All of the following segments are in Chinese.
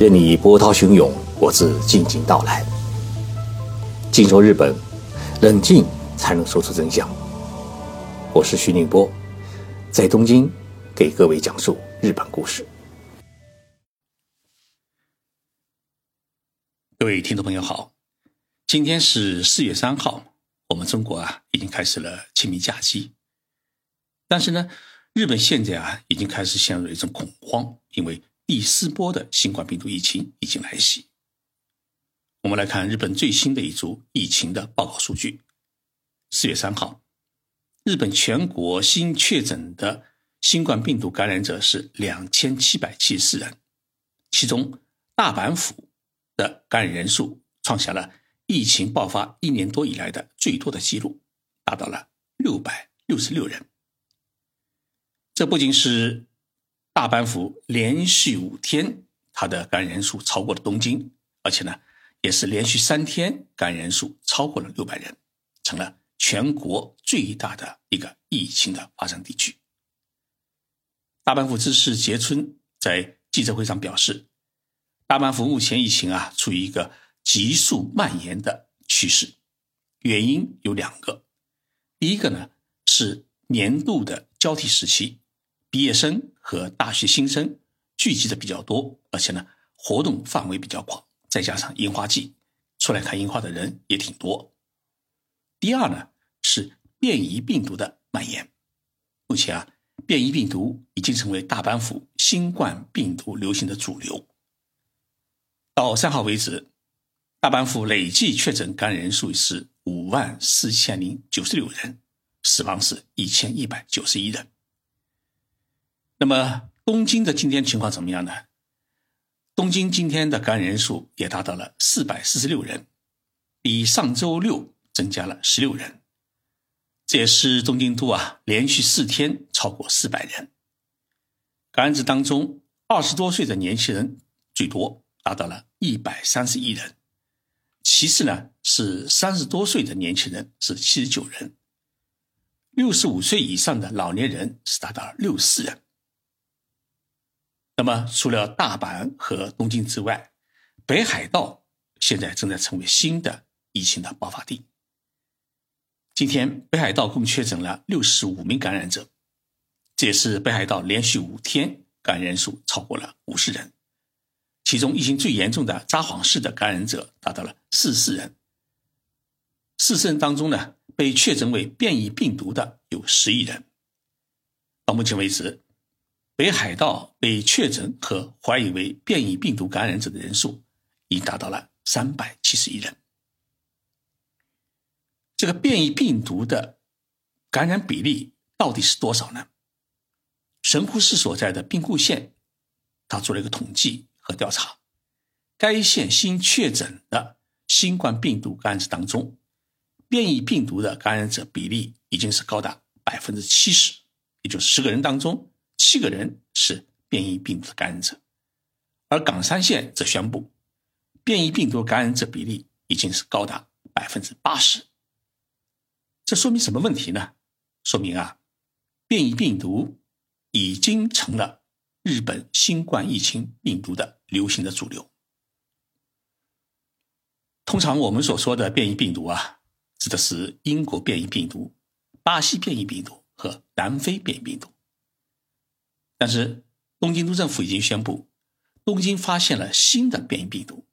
任你波涛汹涌，我自静静到来。静说日本，冷静才能说出真相。我是徐宁波，在东京给各位讲述日本故事。各位听众朋友好，今天是四月三号，我们中国啊已经开始了清明假期，但是呢，日本现在啊已经开始陷入一种恐慌，因为。第四波的新冠病毒疫情已经来袭。我们来看日本最新的一组疫情的报告数据：四月三号，日本全国新确诊的新冠病毒感染者是两千七百七十四人，其中大阪府的感染人数创下了疫情爆发一年多以来的最多的记录，达到了六百六十六人。这不仅是大阪府连续五天，它的感染人数超过了东京，而且呢，也是连续三天感染人数超过了六百人，成了全国最大的一个疫情的发生地区。大阪府知事杰村在记者会上表示，大阪府目前疫情啊处于一个急速蔓延的趋势，原因有两个，第一个呢是年度的交替时期。毕业生和大学新生聚集的比较多，而且呢活动范围比较广，再加上樱花季，出来看樱花的人也挺多。第二呢是变异病毒的蔓延，目前啊变异病毒已经成为大阪府新冠病毒流行的主流。到三号为止，大阪府累计确诊感染人数是五万四千零九十六人，死亡是一千一百九十一人。那么东京的今天情况怎么样呢？东京今天的感染人数也达到了四百四十六人，比上周六增加了十六人。这也是东京都啊连续四天超过四百人。感染者当中，二十多岁的年轻人最多，达到了一百三十一人。其次呢是三十多岁的年轻人是七十九人，六十五岁以上的老年人是达到了六十四人。那么，除了大阪和东京之外，北海道现在正在成为新的疫情的爆发地。今天，北海道共确诊了六十五名感染者，这也是北海道连续五天感染人数超过了五十人。其中，疫情最严重的札幌市的感染者达到了四十四人。四十人当中呢，被确诊为变异病毒的有十一人。到目前为止。北海道被确诊和怀疑为变异病毒感染者的人数已达到了三百七十一人。这个变异病毒的感染比例到底是多少呢？神户市所在的兵库县，他做了一个统计和调查，该县新确诊的新冠病毒感染者当中，变异病毒的感染者比例已经是高达百分之七十，也就十个人当中。七个人是变异病毒的感染者，而冈山县则宣布，变异病毒感染者比例已经是高达百分之八十。这说明什么问题呢？说明啊，变异病毒已经成了日本新冠疫情病毒的流行的主流。通常我们所说的变异病毒啊，指的是英国变异病毒、巴西变异病毒和南非变异病毒。但是，东京都政府已经宣布，东京发现了新的变异病毒。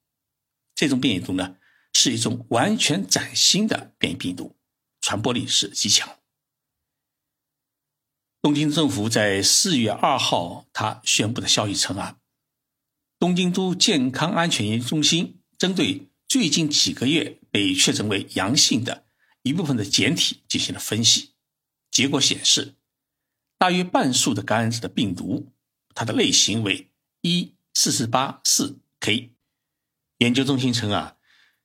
这种变异毒呢，是一种完全崭新的变异病毒，传播力是极强。东京政府在四月二号，他宣布的消息称啊，东京都健康安全研究中心针对最近几个月被确诊为阳性的一部分的简体进行了分析，结果显示。大约半数的感染者的病毒，它的类型为一四四八四 K。研究中心称啊，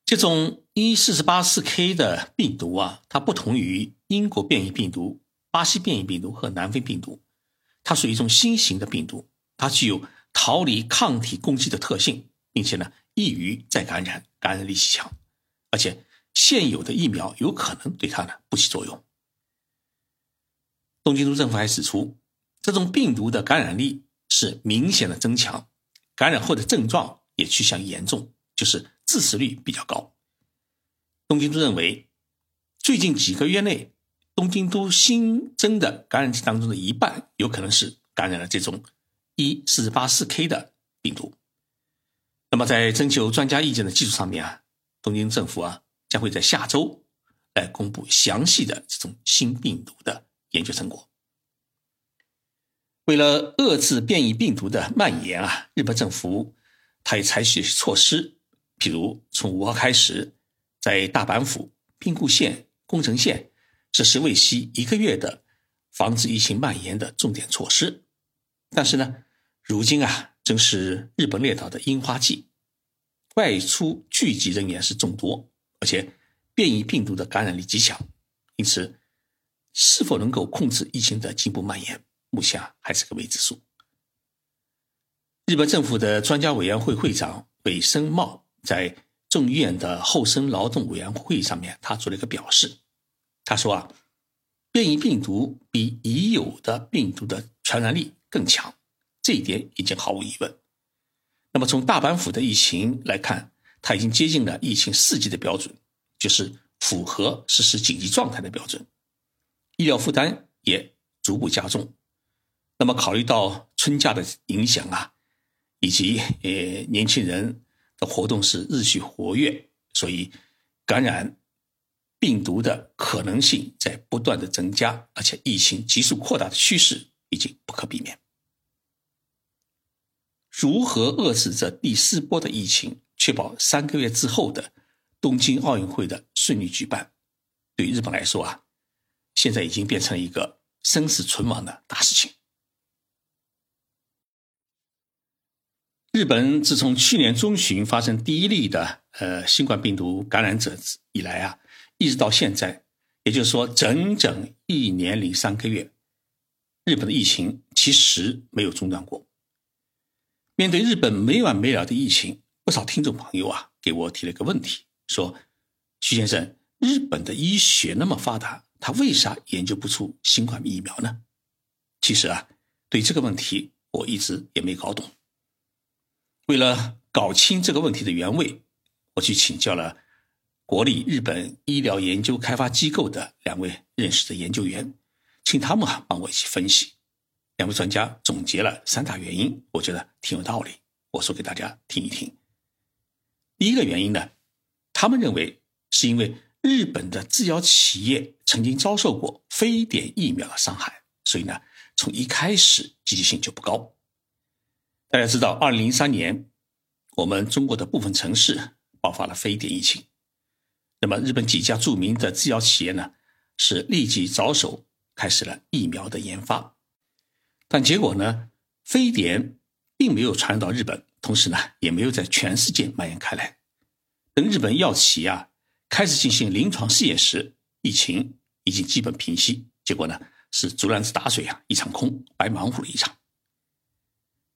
这种一四四八四 K 的病毒啊，它不同于英国变异病毒、巴西变异病毒和南非病毒，它属于一种新型的病毒，它具有逃离抗体攻击的特性，并且呢，易于再感染，感染力极强，而且现有的疫苗有可能对它呢不起作用。东京都政府还指出，这种病毒的感染力是明显的增强，感染后的症状也趋向严重，就是致死率比较高。东京都认为，最近几个月内，东京都新增的感染者当中的一半有可能是感染了这种 E 四八四 K 的病毒。那么，在征求专家意见的基础上面啊，东京政府啊将会在下周来公布详细的这种新病毒的研究成果。为了遏制变异病毒的蔓延啊，日本政府它也采取措施，譬如从五号开始，在大阪府、兵库县、宫城县实施为期一个月的防止疫情蔓延的重点措施。但是呢，如今啊，正是日本列岛的樱花季，外出聚集人员是众多，而且变异病毒的感染力极强，因此，是否能够控制疫情的进一步蔓延？目前还是个未知数。日本政府的专家委员会会长尾生茂在众议院的厚生劳动委员会上面，他做了一个表示。他说啊，变异病毒比已有的病毒的传染力更强，这一点已经毫无疑问。那么从大阪府的疫情来看，它已经接近了疫情四级的标准，就是符合实施紧急状态的标准，医疗负担也逐步加重。那么，考虑到春假的影响啊，以及呃年轻人的活动是日趋活跃，所以感染病毒的可能性在不断的增加，而且疫情急速扩大的趋势已经不可避免。如何遏制这第四波的疫情，确保三个月之后的东京奥运会的顺利举办，对日本来说啊，现在已经变成了一个生死存亡的大事情。日本自从去年中旬发生第一例的呃新冠病毒感染者以来啊，一直到现在，也就是说整整一年零三个月，日本的疫情其实没有中断过。面对日本没完没了的疫情，不少听众朋友啊给我提了个问题，说：“徐先生，日本的医学那么发达，他为啥研究不出新冠疫苗呢？”其实啊，对这个问题我一直也没搞懂。为了搞清这个问题的原委，我去请教了国立日本医疗研究开发机构的两位认识的研究员，请他们啊帮我一起分析。两位专家总结了三大原因，我觉得挺有道理，我说给大家听一听。第一个原因呢，他们认为是因为日本的制药企业曾经遭受过非典疫苗的伤害，所以呢，从一开始积极性就不高。大家知道，二零零三年，我们中国的部分城市爆发了非典疫情。那么，日本几家著名的制药企业呢，是立即着手开始了疫苗的研发。但结果呢，非典并没有传染到日本，同时呢，也没有在全世界蔓延开来。等日本药企啊开始进行临床试验时，疫情已经基本平息。结果呢，是竹篮子打水啊，一场空，白忙活了一场。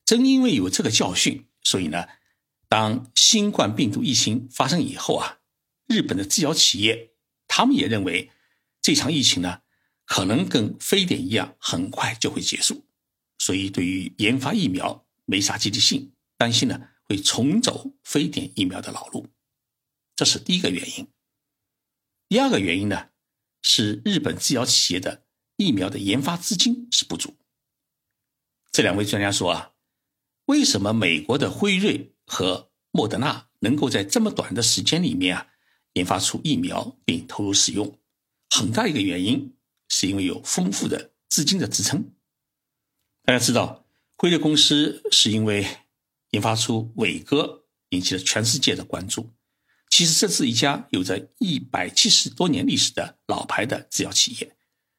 正因为有这个教训，所以呢，当新冠病毒疫情发生以后啊，日本的制药企业他们也认为这场疫情呢，可能跟非典一样，很快就会结束，所以对于研发疫苗没啥积极性，担心呢会重走非典疫苗的老路，这是第一个原因。第二个原因呢，是日本制药企业的疫苗的研发资金是不足。这两位专家说啊。为什么美国的辉瑞和莫德纳能够在这么短的时间里面啊研发出疫苗并投入使用？很大一个原因是因为有丰富的资金的支撑。大家知道，辉瑞公司是因为研发出伟哥引起了全世界的关注。其实这是一家有着一百七十多年历史的老牌的制药企业，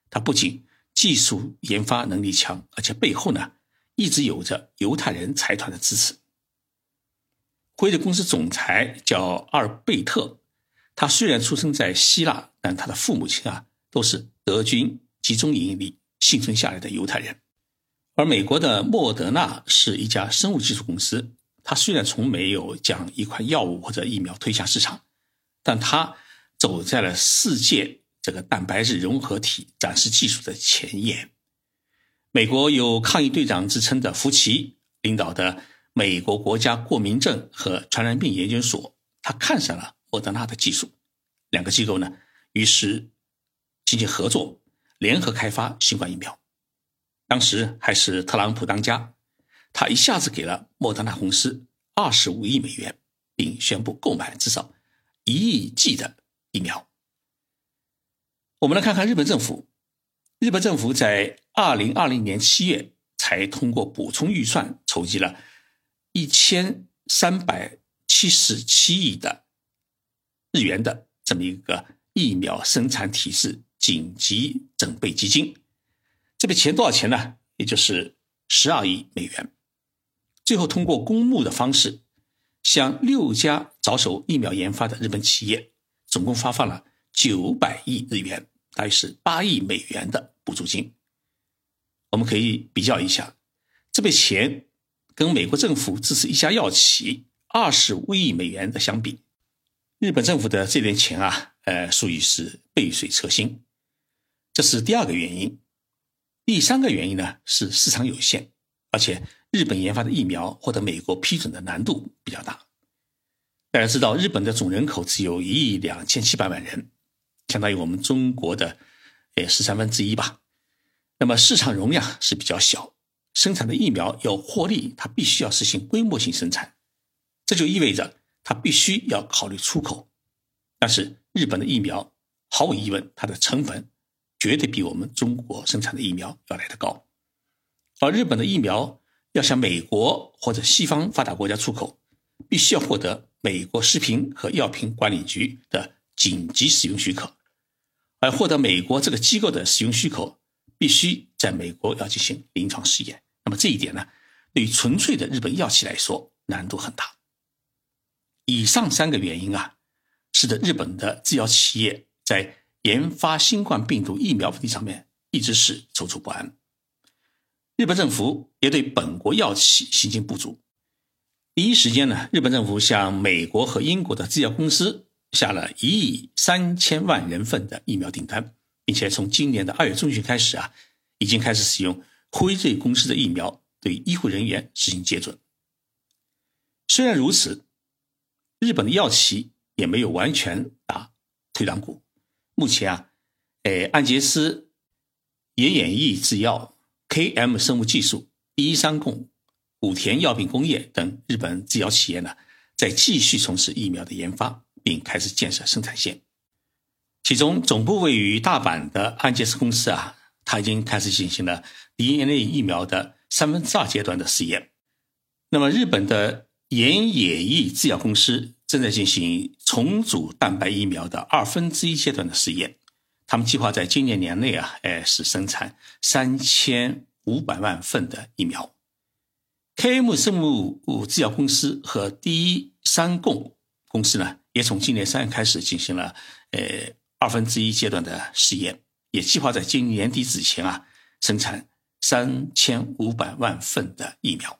它不仅技术研发能力强，而且背后呢。一直有着犹太人财团的支持。辉瑞公司总裁叫阿尔贝特，他虽然出生在希腊，但他的父母亲啊都是德军集中营里幸存下来的犹太人。而美国的莫德纳是一家生物技术公司，他虽然从没有将一款药物或者疫苗推向市场，但他走在了世界这个蛋白质融合体展示技术的前沿。美国有“抗疫队长”之称的福奇领导的美国国家过敏症和传染病研究所，他看上了莫德纳的技术，两个机构呢，于是进行合作，联合开发新冠疫苗。当时还是特朗普当家，他一下子给了莫德纳公司二十五亿美元，并宣布购买至少一亿剂的疫苗。我们来看看日本政府，日本政府在二零二零年七月才通过补充预算，筹集了。一千三百七十七亿的日元的这么一个疫苗生产体制紧急准备基金，这笔钱多少钱呢？也就是十二亿美元。最后通过公募的方式，向六家着手疫苗研发的日本企业，总共发放了九百亿日元，大约是八亿美元的补助金。我们可以比较一下这笔钱。跟美国政府支持一家药企二十五亿美元的相比，日本政府的这点钱啊，呃，属于是杯水车薪。这是第二个原因。第三个原因呢是市场有限，而且日本研发的疫苗获得美国批准的难度比较大。大家知道，日本的总人口只有一亿两千七百万人，相当于我们中国的呃十三分之一吧。那么市场容量是比较小。生产的疫苗要获利，它必须要实行规模性生产，这就意味着它必须要考虑出口。但是日本的疫苗毫无疑问，它的成本绝对比我们中国生产的疫苗要来得高。而日本的疫苗要向美国或者西方发达国家出口，必须要获得美国食品和药品管理局的紧急使用许可，而获得美国这个机构的使用许可，必须在美国要进行临床试验。那么这一点呢，对于纯粹的日本药企来说难度很大。以上三个原因啊，使得日本的制药企业在研发新冠病毒疫苗问题上面一直是踌躇不安。日本政府也对本国药企信心不足。第一时间呢，日本政府向美国和英国的制药公司下了一亿三千万人份的疫苗订单，并且从今年的二月中旬开始啊，已经开始使用。辉瑞公司的疫苗对医护人员实行接种。虽然如此，日本的药企也没有完全打退堂鼓。目前啊，呃，安杰斯、野眼益制药、KM 生物技术、第一三共、武田药品工业等日本制药企业呢，在继续从事疫苗的研发，并开始建设生产线。其中，总部位于大阪的安杰斯公司啊。他已经开始进行了 DNA 疫苗的三分之二阶段的试验。那么，日本的岩野益制药公司正在进行重组蛋白疫苗的二分之一阶段的试验。他们计划在今年年内啊，哎，是生产三千五百万份的疫苗。KM 生物制药公司和第一三共公司呢，也从今年三月开始进行了呃二分之一阶段的试验。也计划在今年年底之前啊，生产三千五百万份的疫苗。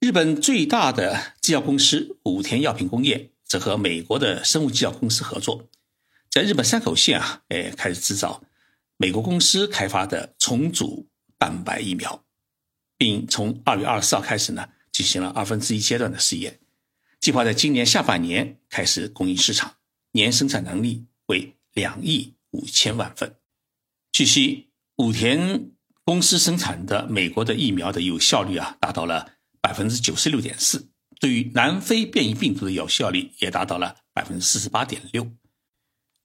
日本最大的制药公司武田药品工业则和美国的生物制药公司合作，在日本山口县啊，哎，开始制造美国公司开发的重组蛋白疫苗，并从二月二十四号开始呢，进行了二分之一阶段的试验，计划在今年下半年开始供应市场，年生产能力为两亿。五千万份。据悉，武田公司生产的美国的疫苗的有效率啊，达到了百分之九十六点四，对于南非变异病毒的有效率也达到了百分之四十八点六。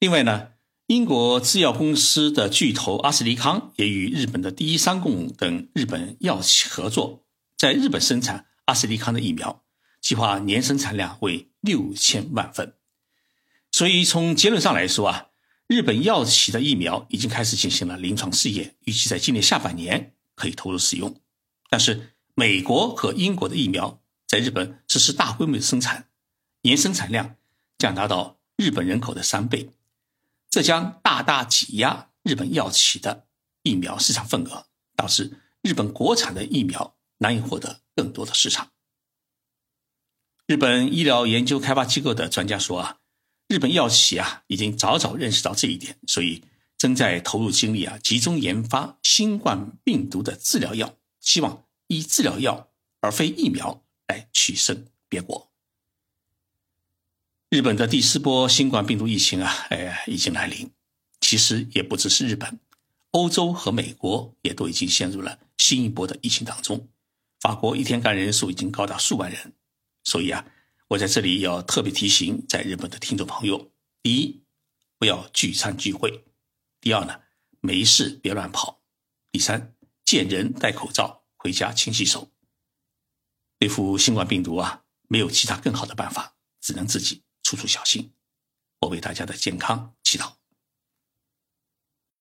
另外呢，英国制药公司的巨头阿斯利康也与日本的第一三共等日本药企合作，在日本生产阿斯利康的疫苗，计划年生产量为六千万份。所以从结论上来说啊。日本药企的疫苗已经开始进行了临床试验，预计在今年下半年可以投入使用。但是，美国和英国的疫苗在日本实施大规模的生产，年生产量将达到日本人口的三倍，这将大大挤压日本药企的疫苗市场份额，导致日本国产的疫苗难以获得更多的市场。日本医疗研究开发机构的专家说啊。日本药企啊，已经早早认识到这一点，所以正在投入精力啊，集中研发新冠病毒的治疗药，希望以治疗药而非疫苗来取胜别国。日本的第四波新冠病毒疫情啊，哎，已经来临。其实也不只是日本，欧洲和美国也都已经陷入了新一波的疫情当中。法国一天感染人数已经高达数万人。所以啊，我在这里要特别提醒在日本的听众朋友：第一，不要聚餐聚会；第二呢，没事别乱跑；第三，见人戴口罩，回家勤洗手。对付新冠病毒啊，没有其他更好的办法，只能自己。处处小心，我为大家的健康祈祷。